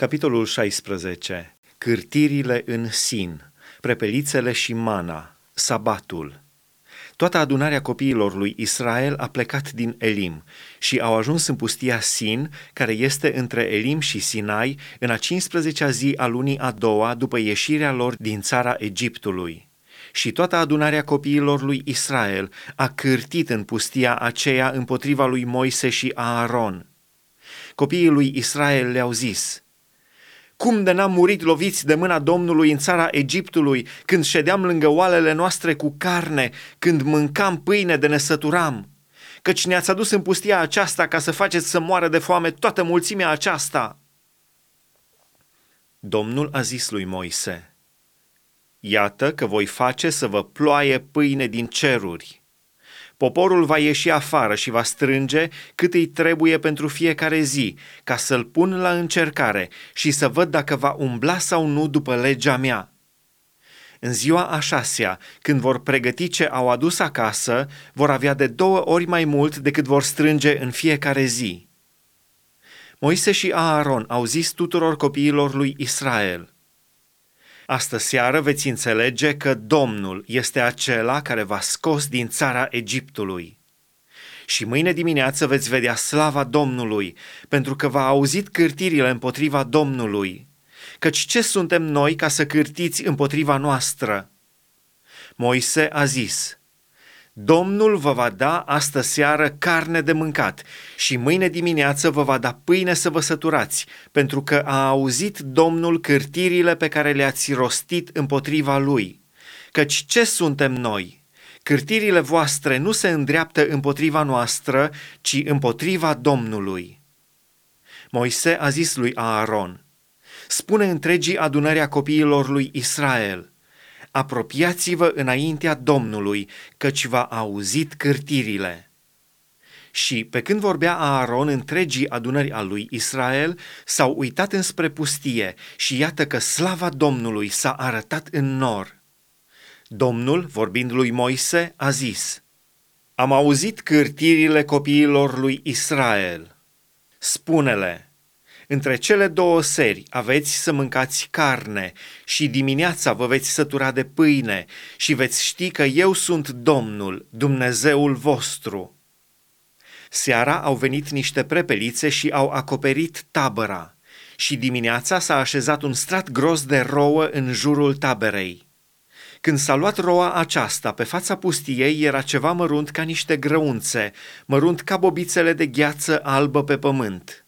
Capitolul 16. Cârtirile în Sin, prepelițele și mana, sabatul. Toată adunarea copiilor lui Israel a plecat din Elim și au ajuns în pustia Sin, care este între Elim și Sinai, în a 15-a zi a lunii a doua după ieșirea lor din țara Egiptului. Și toată adunarea copiilor lui Israel a cârtit în pustia aceea împotriva lui Moise și Aaron. Copiii lui Israel le-au zis – cum de n-am murit loviți de mâna Domnului în țara Egiptului, când ședeam lângă oalele noastre cu carne, când mâncam pâine de nesăturam? Căci ne-ați adus în pustia aceasta ca să faceți să moară de foame toată mulțimea aceasta. Domnul a zis lui Moise, Iată că voi face să vă ploaie pâine din ceruri Poporul va ieși afară și va strânge cât îi trebuie pentru fiecare zi, ca să-l pun la încercare și să văd dacă va umbla sau nu după legea mea. În ziua a șasea, când vor pregăti ce au adus acasă, vor avea de două ori mai mult decât vor strânge în fiecare zi. Moise și Aaron au zis tuturor copiilor lui Israel – Astă seară veți înțelege că Domnul este acela care v-a scos din țara Egiptului. Și mâine dimineață veți vedea slava Domnului, pentru că v-a auzit cârtirile împotriva Domnului. Căci ce suntem noi ca să cârtiți împotriva noastră? Moise a zis – Domnul vă va da astă seară carne de mâncat și mâine dimineață vă va da pâine să vă săturați, pentru că a auzit Domnul cârtirile pe care le-ați rostit împotriva lui. Căci ce suntem noi? Cârtirile voastre nu se îndreaptă împotriva noastră, ci împotriva Domnului. Moise a zis lui Aaron, spune întregii adunării a copiilor lui Israel, apropiați-vă înaintea Domnului, căci v-a auzit cârtirile. Și pe când vorbea Aaron întregii adunări a lui Israel, s-au uitat înspre pustie și iată că slava Domnului s-a arătat în nor. Domnul, vorbind lui Moise, a zis, Am auzit cârtirile copiilor lui Israel. Spune-le, între cele două seri aveți să mâncați carne și dimineața vă veți sătura de pâine și veți ști că eu sunt Domnul, Dumnezeul vostru. Seara au venit niște prepelițe și au acoperit tabăra și dimineața s-a așezat un strat gros de rouă în jurul taberei. Când s-a luat roa aceasta, pe fața pustiei era ceva mărunt ca niște grăunțe, mărunt ca bobițele de gheață albă pe pământ.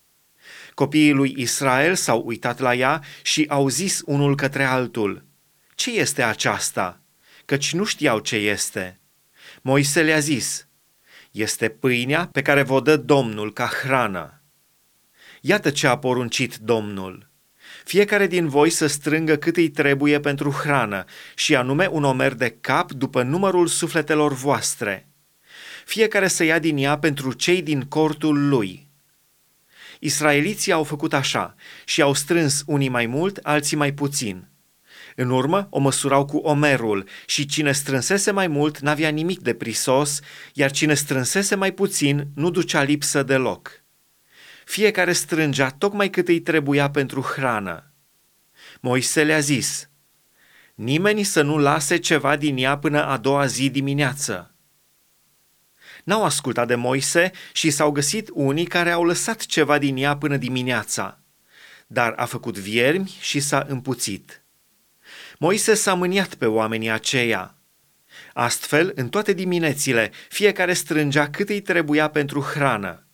Copiii lui Israel s-au uitat la ea și au zis unul către altul, Ce este aceasta? Căci nu știau ce este. Moise le-a zis, Este pâinea pe care vă dă Domnul ca hrană. Iată ce a poruncit Domnul. Fiecare din voi să strângă cât îi trebuie pentru hrană, și anume un omer de cap după numărul sufletelor voastre. Fiecare să ia din ea pentru cei din cortul lui – Israeliții au făcut așa și au strâns unii mai mult, alții mai puțin. În urmă o măsurau cu omerul și cine strânsese mai mult n-avea nimic de prisos, iar cine strânsese mai puțin nu ducea lipsă deloc. Fiecare strângea tocmai cât îi trebuia pentru hrană. Moise le-a zis, nimeni să nu lase ceva din ea până a doua zi dimineață n-au ascultat de Moise și s-au găsit unii care au lăsat ceva din ea până dimineața, dar a făcut viermi și s-a împuțit. Moise s-a mâniat pe oamenii aceia. Astfel, în toate diminețile, fiecare strângea cât îi trebuia pentru hrană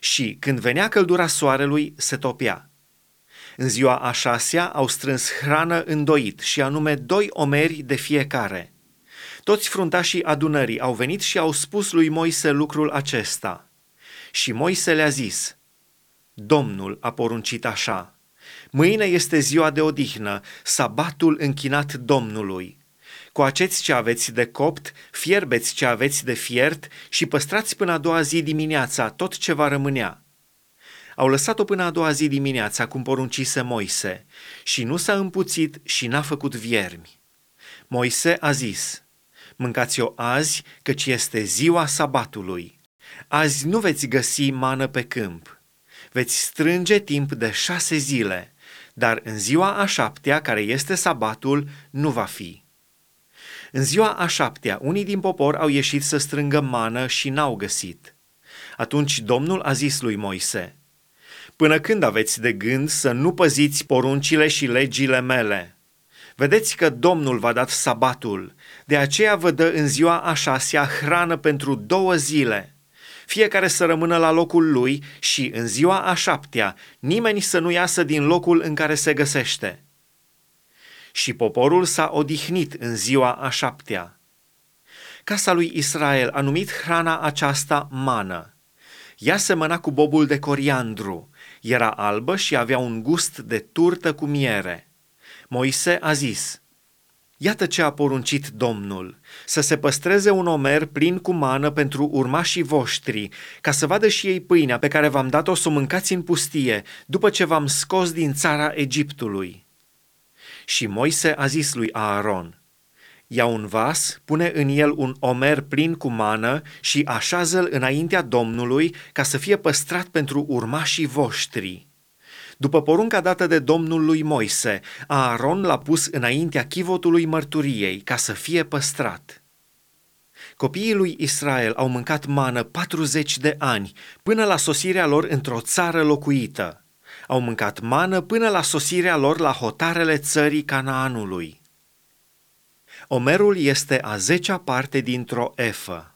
și, când venea căldura soarelui, se topea. În ziua a șasea au strâns hrană îndoit și anume doi omeri de fiecare – toți fruntașii adunării au venit și au spus lui Moise lucrul acesta. Și Moise le-a zis, Domnul a poruncit așa, mâine este ziua de odihnă, sabatul închinat Domnului. Coaceți ce aveți de copt, fierbeți ce aveți de fiert și păstrați până a doua zi dimineața tot ce va rămânea. Au lăsat-o până a doua zi dimineața, cum poruncise Moise, și nu s-a împuțit și n-a făcut viermi. Moise a zis, Mâncați-o azi, căci este ziua sabatului. Azi nu veți găsi mană pe câmp. Veți strânge timp de șase zile. dar în ziua a șaptea, care este sabatul, nu va fi. În ziua a șaptea, unii din popor au ieșit să strângă mană și n-au găsit. Atunci Domnul a zis lui Moise, Până când aveți de gând să nu păziți poruncile și legile mele? Vedeți că Domnul v-a dat sabatul, de aceea vă dă în ziua a șasea hrană pentru două zile. Fiecare să rămână la locul lui și în ziua a șaptea nimeni să nu iasă din locul în care se găsește. Și poporul s-a odihnit în ziua a șaptea. Casa lui Israel a numit hrana aceasta mană. Ea semăna cu bobul de coriandru, era albă și avea un gust de turtă cu miere. Moise a zis, Iată ce a poruncit Domnul, să se păstreze un omer plin cu mană pentru urmașii voștri, ca să vadă și ei pâinea pe care v-am dat-o să o mâncați în pustie, după ce v-am scos din țara Egiptului. Și Moise a zis lui Aaron, Ia un vas, pune în el un omer plin cu mană și așează-l înaintea Domnului ca să fie păstrat pentru urmașii voștri. După porunca dată de Domnul lui Moise, Aaron l-a pus înaintea chivotului mărturiei ca să fie păstrat. Copiii lui Israel au mâncat mană 40 de ani, până la sosirea lor într-o țară locuită. Au mâncat mană până la sosirea lor la hotarele țării Canaanului. Omerul este a zecea parte dintr-o efă.